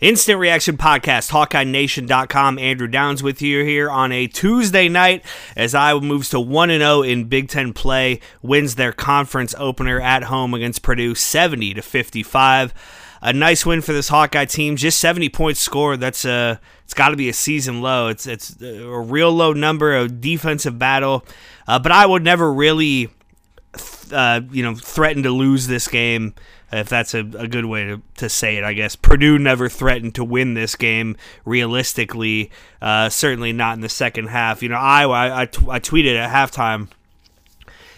Instant Reaction Podcast, HawkeyeNation.com. Andrew Downs with you here on a Tuesday night as Iowa moves to 1 0 in Big Ten play, wins their conference opener at home against Purdue 70 to 55. A nice win for this Hawkeye team, just 70 points scored. That's a, it's got to be a season low. It's it's a real low number, a defensive battle. Uh, but I would never really uh, you know, threatened to lose this game, if that's a, a good way to, to say it, I guess. Purdue never threatened to win this game realistically, uh, certainly not in the second half. You know, Iowa, I, I, t- I tweeted at halftime.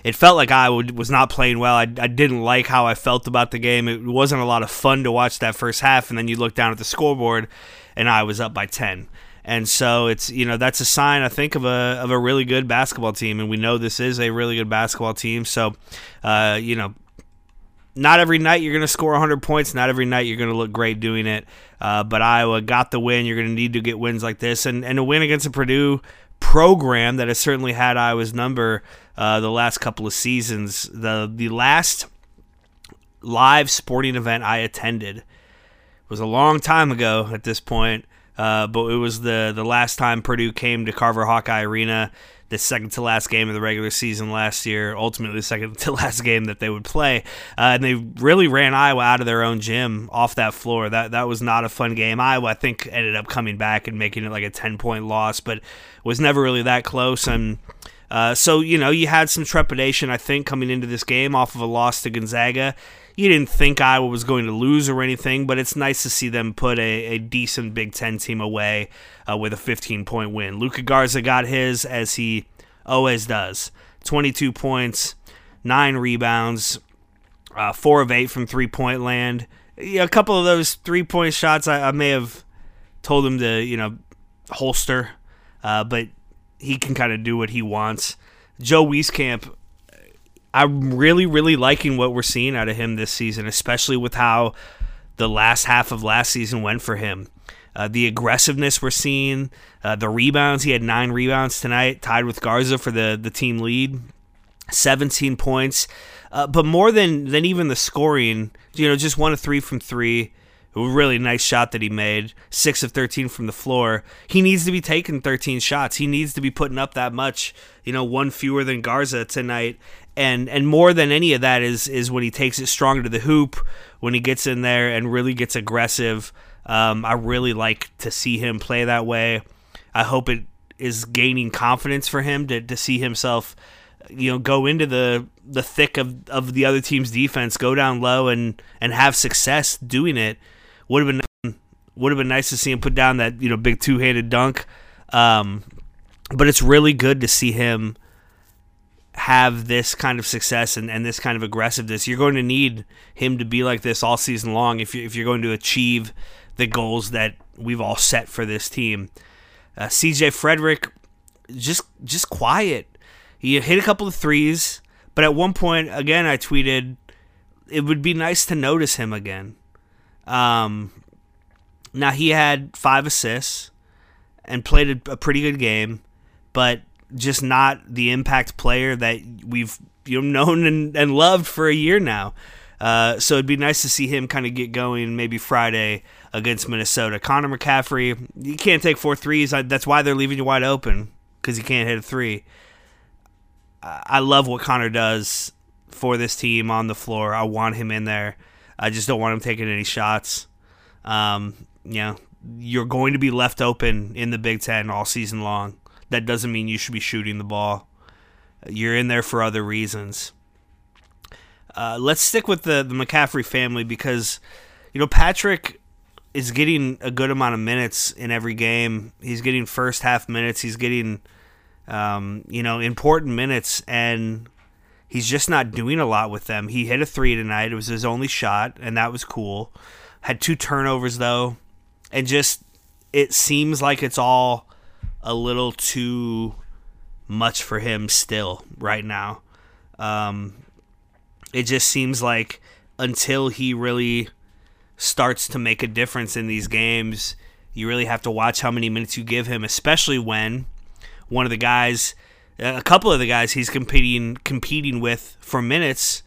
It felt like Iowa was not playing well. I, I didn't like how I felt about the game. It wasn't a lot of fun to watch that first half, and then you look down at the scoreboard, and I was up by 10. And so it's you know that's a sign I think of a of a really good basketball team, and we know this is a really good basketball team. So, uh, you know, not every night you're going to score 100 points. Not every night you're going to look great doing it. Uh, but Iowa got the win. You're going to need to get wins like this, and and a win against a Purdue program that has certainly had Iowa's number uh, the last couple of seasons. The the last live sporting event I attended was a long time ago at this point. Uh, but it was the the last time Purdue came to Carver Hawkeye Arena, the second to last game of the regular season last year, ultimately the second to last game that they would play, uh, and they really ran Iowa out of their own gym off that floor. That that was not a fun game. Iowa, I think, ended up coming back and making it like a ten point loss, but was never really that close and. Uh, so you know you had some trepidation, I think, coming into this game off of a loss to Gonzaga. You didn't think Iowa was going to lose or anything, but it's nice to see them put a, a decent Big Ten team away uh, with a 15 point win. Luka Garza got his as he always does 22 points, nine rebounds, uh, four of eight from three point land. A couple of those three point shots I, I may have told him to, you know, holster, uh, but he can kind of do what he wants. Joe Wieskamp, I'm really, really liking what we're seeing out of him this season, especially with how the last half of last season went for him. Uh, the aggressiveness we're seeing, uh, the rebounds. He had nine rebounds tonight, tied with Garza for the, the team lead. 17 points. Uh, but more than, than even the scoring, you know, just one of three from three. A really nice shot that he made. Six of 13 from the floor. He needs to be taking 13 shots. He needs to be putting up that much, you know, one fewer than Garza tonight. And and more than any of that is is when he takes it strong to the hoop, when he gets in there and really gets aggressive. Um, I really like to see him play that way. I hope it is gaining confidence for him to, to see himself you know go into the the thick of, of the other team's defense, go down low and and have success doing it. Would have been would have been nice to see him put down that you know big two handed dunk. Um, but it's really good to see him have this kind of success and, and this kind of aggressiveness. You're going to need him to be like this all season long if you if you're going to achieve the goals that we've all set for this team. Uh, CJ Fredrick just just quiet. He hit a couple of threes, but at one point, again, I tweeted, it would be nice to notice him again. Um, now he had five assists and played a, a pretty good game, but just not the impact player that we've you know known and, and loved for a year now. Uh, so it'd be nice to see him kind of get going maybe Friday against Minnesota. Connor McCaffery, you can't take four threes. That's why they're leaving you wide open because you can't hit a three. I love what Connor does for this team on the floor. I want him in there. I just don't want him taking any shots. Um, you know, you're going to be left open in the Big Ten all season long. That doesn't mean you should be shooting the ball. You're in there for other reasons. Uh, let's stick with the the McCaffery family because you know Patrick is getting a good amount of minutes in every game. He's getting first half minutes. He's getting um, you know important minutes, and he's just not doing a lot with them. He hit a three tonight. It was his only shot, and that was cool. Had two turnovers though, and just it seems like it's all a little too much for him still right now. Um, it just seems like until he really starts to make a difference in these games, you really have to watch how many minutes you give him, especially when one of the guys, Uh, a couple of the guys he's competing competing with for minutes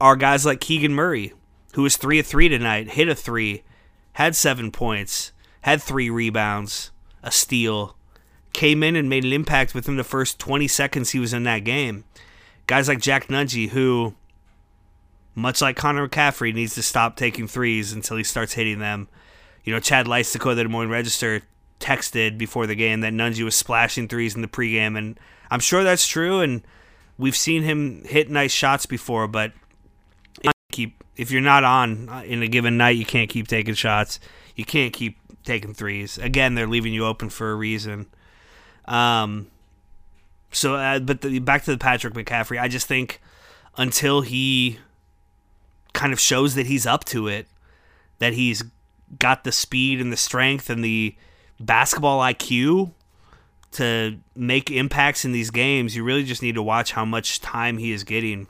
are guys like Keegan Murray, who was three of three tonight, hit a three, had seven points, had three rebounds, a steal, came in and made an impact within the first 20 seconds he was in that game. Guys like Jack Nunge, who much like Connor McCaffery, needs to stop taking threes until he starts hitting them. You know, Chad Leistikow, the Des Moines Register, texted before the game that Nunge was splashing threes in the pregame, and I'm sure that's true. And we've seen him hit nice shots before, but keep if you're not on in a given night, you can't keep taking shots. You can't keep taking threes. Again, they're leaving you open for a reason. Um. So, uh, but the, back to the Patrick McCaffery, I just think until he kind of shows that he's up to it, that he's got the speed and the strength and the basketball IQ to make impacts in these games, you really just need to watch how much time he is getting.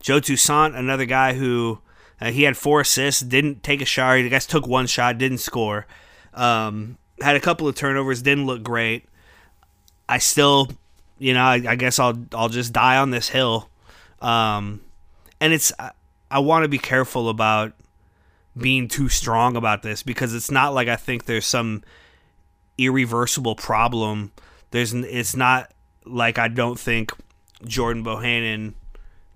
Joe Toussaint, another guy who uh, he had four assists, didn't take a shot. I guess took one shot, didn't score. Um, had a couple of turnovers, didn't look great. I still, you know, I, I guess I'll I'll just die on this hill. Um, and it's I want to be careful about being too strong about this because it's not like I think there's some irreversible problem. There's it's not like I don't think Jordan Bohannon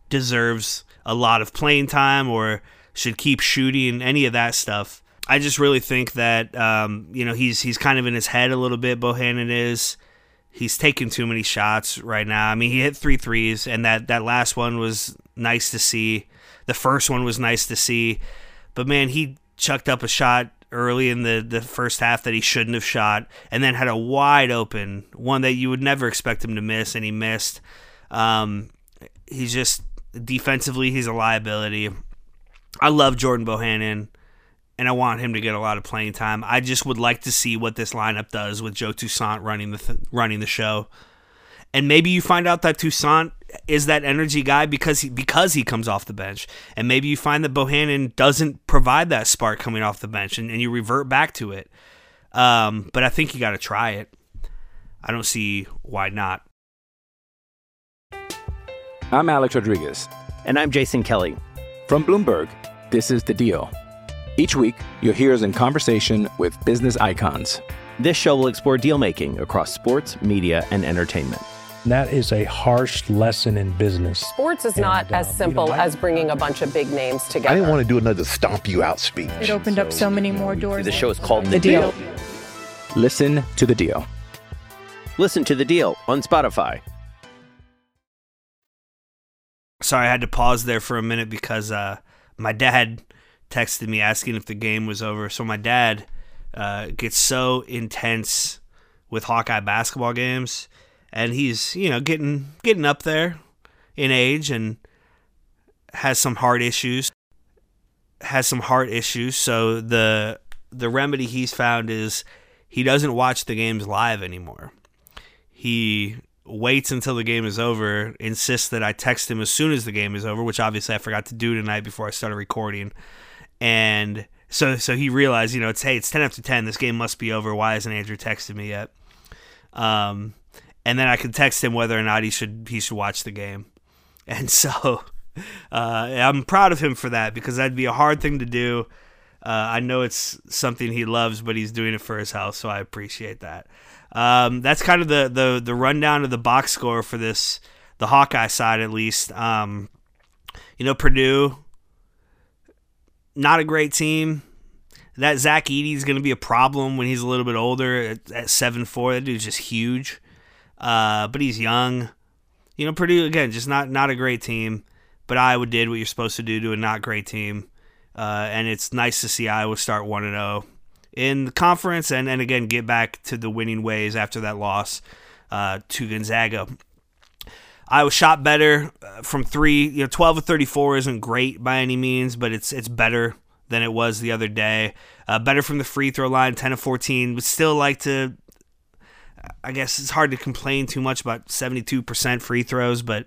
deserves a lot of playing time or should keep shooting any of that stuff. I just really think that um, you know he's he's kind of in his head a little bit. Bohannon is he's taking too many shots right now. I mean, he hit three threes, and that that last one was nice to see. The first one was nice to see, but man, he chucked up a shot early in the, the first half that he shouldn't have shot, and then had a wide open one that you would never expect him to miss, and he missed. Um, he's just defensively, he's a liability. I love Jordan Bohannon, and I want him to get a lot of playing time. I just would like to see what this lineup does with Joe Toussaint running the th- running the show, and maybe you find out that Toussaint is that energy guy because he because he comes off the bench, and maybe you find that Bohannon doesn't provide that spark coming off the bench, and, and you revert back to it. Um, but I think you got to try it. I don't see why not. I'm Alex Rodriguez. And I'm Jason Kelly. From Bloomberg, this is The Deal. Each week, you'll hear us in conversation with business icons. This show will explore deal making across sports, media, and entertainment. That is a harsh lesson in business. Sports is not And, uh, as you simple know, I- as bringing a bunch of big names together. I didn't want to do another stomp you out speech. It opened up so many more doors. The show is called The Deal. Listen to The Deal. Listen to the deal on Spotify. Sorry, I had to pause there for a minute because uh, my dad texted me asking if the game was over. So my dad uh, gets so intense with Hawkeye basketball games, and he's you know getting getting up there in age and has some heart issues. Has some heart issues. So the the remedy he's found is he doesn't watch the games live anymore. He waits until the game is over, insists that I text him as soon as the game is over, which obviously I forgot to do tonight before I started recording. And so so he realized, you know, it's hey, it's 10 after 10, this game must be over. Why hasn't Andrew texted me yet? Um and then I could text him whether or not he should he should watch the game. And so uh, I'm proud of him for that because that'd be a hard thing to do. Uh, I know it's something he loves, but he's doing it for his health, so I appreciate that. Um, that's kind of the, the the rundown of the box score for this, the Hawkeye side at least. Um, you know, Purdue, not a great team. that Zach Edey is going to be a problem when he's a little bit older at, at seven four. That dude's just huge, uh, but he's young. You know, Purdue again, just not not a great team. But Iowa did what you're supposed to do to a not great team, uh, and it's nice to see Iowa start one and zero oh in the conference, and and again get back to the winning ways after that loss uh, to Gonzaga. Iowa shot better uh, from three. You know, twelve of thirty-four isn't great by any means, but it's it's better than it was the other day. Uh, better from the free throw line, ten of fourteen. Would still like to. I guess it's hard to complain too much about seventy-two percent free throws, but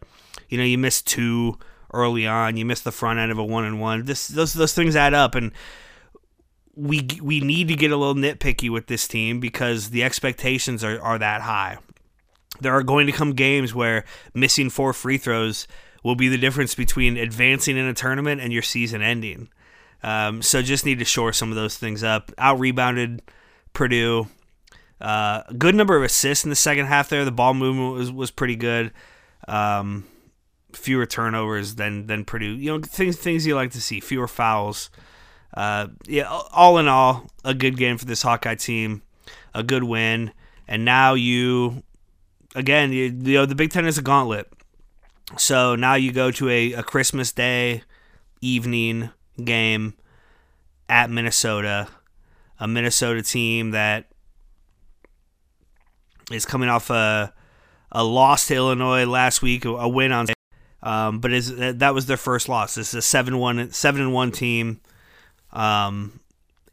you know you missed two early on. You missed the front end of a one and one. This those those things add up, and we we need to get a little nitpicky with this team because the expectations are, are that high. There are going to come games where missing four free throws will be the difference between advancing in a tournament and your season ending. Um, so just need to shore some of those things up. Out rebounded Purdue. Uh, good number of assists in the second half there. The ball movement was, was pretty good. Um, fewer turnovers than than Purdue. You know things things you like to see. Fewer fouls. Uh, yeah, all in all, a good game for this Hawkeye team. A good win, and now you again, you, you know, the Big Ten is a gauntlet. So now you go to a, a Christmas Day evening game at Minnesota, a Minnesota team that is coming off a a loss to Illinois last week, a win on, um, but is that was their first loss. This is a seven one seven and one team, um,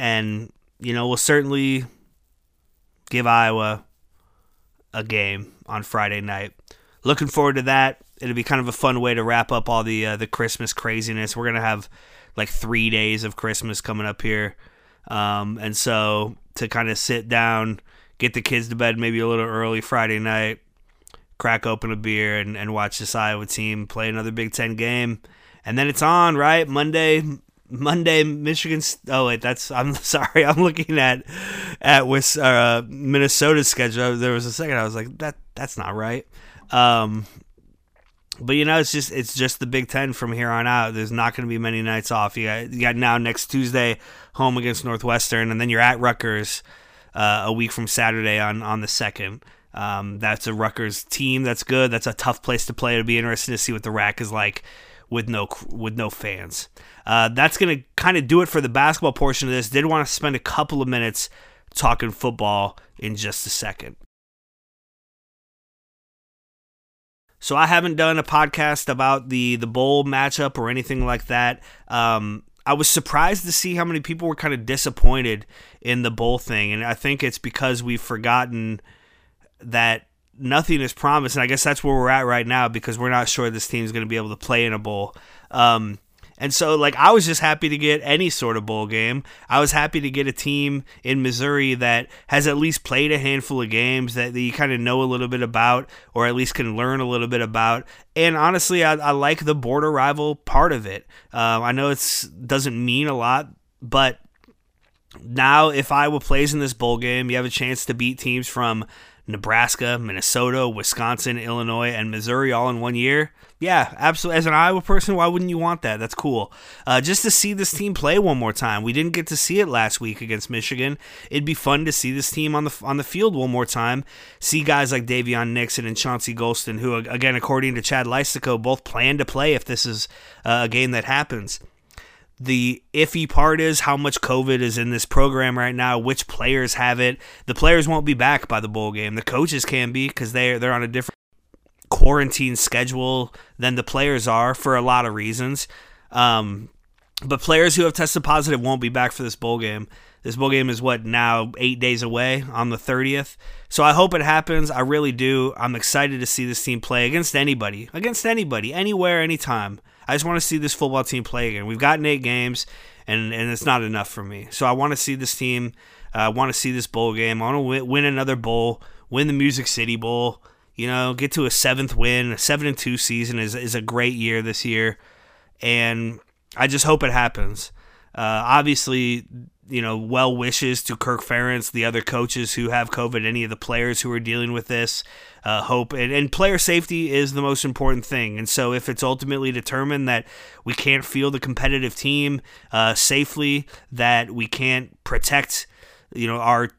and you know we'll certainly give Iowa a game on Friday night. Looking forward to that. It'll be kind of a fun way to wrap up all the uh, the Christmas craziness. We're gonna have like three days of Christmas coming up here, um, and so to kind of sit down, get the kids to bed maybe a little early Friday night, crack open a beer, and, and watch this Iowa team play another Big Ten game, and then it's on right Monday. Monday, Michigan. Oh wait, that's. I'm sorry. I'm looking at at with uh, Minnesota's schedule. There was a second. I was like, that that's not right. Um, but you know, it's just it's just the Big Ten from here on out. There's not going to be many nights off. You got, you got now next Tuesday home against Northwestern, and then you're at Rutgers uh, a week from Saturday on on the second. Um, that's a Rutgers team that's good. That's a tough place to play. It'll be interesting to see what the RAC is like with no with no fans. Uh, that's to kind of do it for the basketball portion of this. Did want to spend a couple of minutes talking football in just a second. So I haven't done a podcast about the the bowl matchup or anything like that. Um, I was surprised to see how many people were kind of disappointed in the bowl thing, and I think it's because we've forgotten that nothing is promised, and I guess that's where we're at right now because we're not sure this team's going to be able to play in a bowl. Um, and so, like, I was just happy to get any sort of bowl game. I was happy to get a team in Missouri that has at least played a handful of games that, that you kind of know a little bit about, or at least can learn a little bit about. And honestly, I, I like the border rival part of it. Uh, I know it doesn't mean a lot, but now if Iowa plays in this bowl game, you have a chance to beat teams from Nebraska, Minnesota, Wisconsin, Illinois, and Missouri all in one year. Yeah, absolutely. As an Iowa person, why wouldn't you want that? That's cool. Uh, just to see this team play one more time. We didn't get to see it last week against Michigan. It'd be fun to see this team on the on the field one more time. See guys like Daviyon Nixon and Chauncey Golston, who, again, according to Chad Leistikow, both plan to play if this is uh, a game that happens. The iffy part is how much COVID is in this program right now, which players have it. The players won't be back by the bowl game. The coaches can be because they're they're on a different quarantine schedule than the players are for a lot of reasons. Um, but players who have tested positive won't be back for this bowl game. This bowl game is what now eight days away on the 30th. So I hope it happens. I really do. I'm excited to see this team play against anybody, against anybody, anywhere, anytime. I just want to see this football team play again. We've gotten eight games, and and it's not enough for me. So I want to see this team. Uh, I want to see this bowl game. I want to win, win another bowl, win the Music City Bowl. You know, get to a seventh win. A seven and two season is is a great year this year, and I just hope it happens. Uh, obviously, you know, well wishes to Kirk Ferentz, the other coaches who have COVID, any of the players who are dealing with this. Uh, hope and, and player safety is the most important thing. And so, if it's ultimately determined that we can't field a competitive team uh, safely, that we can't protect, you know, our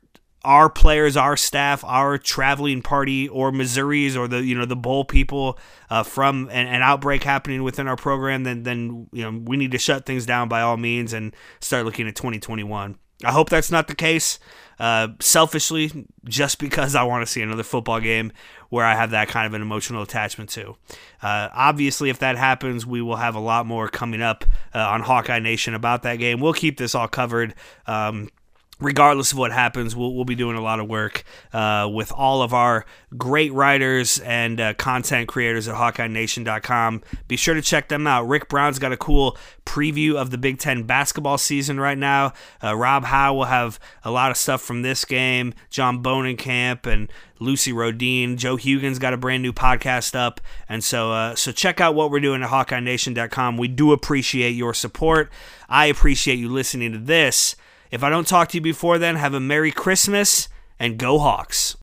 our players, our staff, our traveling party, or Missouri's, or the you know the bowl people uh, from an, an, outbreak happening within our program, then then you know we need to shut things down by all means and start looking at 2021. I hope that's not the case. Uh, selfishly, just because I want to see another football game where I have that kind of an emotional attachment to. Uh, obviously, if that happens, we will have a lot more coming up uh, on Hawkeye Nation about that game. We'll keep this all covered. Um, regardless of what happens, we'll, we'll be doing a lot of work uh, with all of our great writers and uh, content creators at HawkeyeNation.com. Be sure to check them out. Rick Brown's got a cool preview of the Big Ten basketball season right now. Uh, Rob Howe will have a lot of stuff from this game. John Bohnenkamp and Lucy Rodine. Joe Hugin's got a brand new podcast up, and so uh, so check out what we're doing at HawkeyeNation.com. We do appreciate your support. I appreciate you listening to this. If I don't talk to you before then, have a Merry Christmas and go Hawks.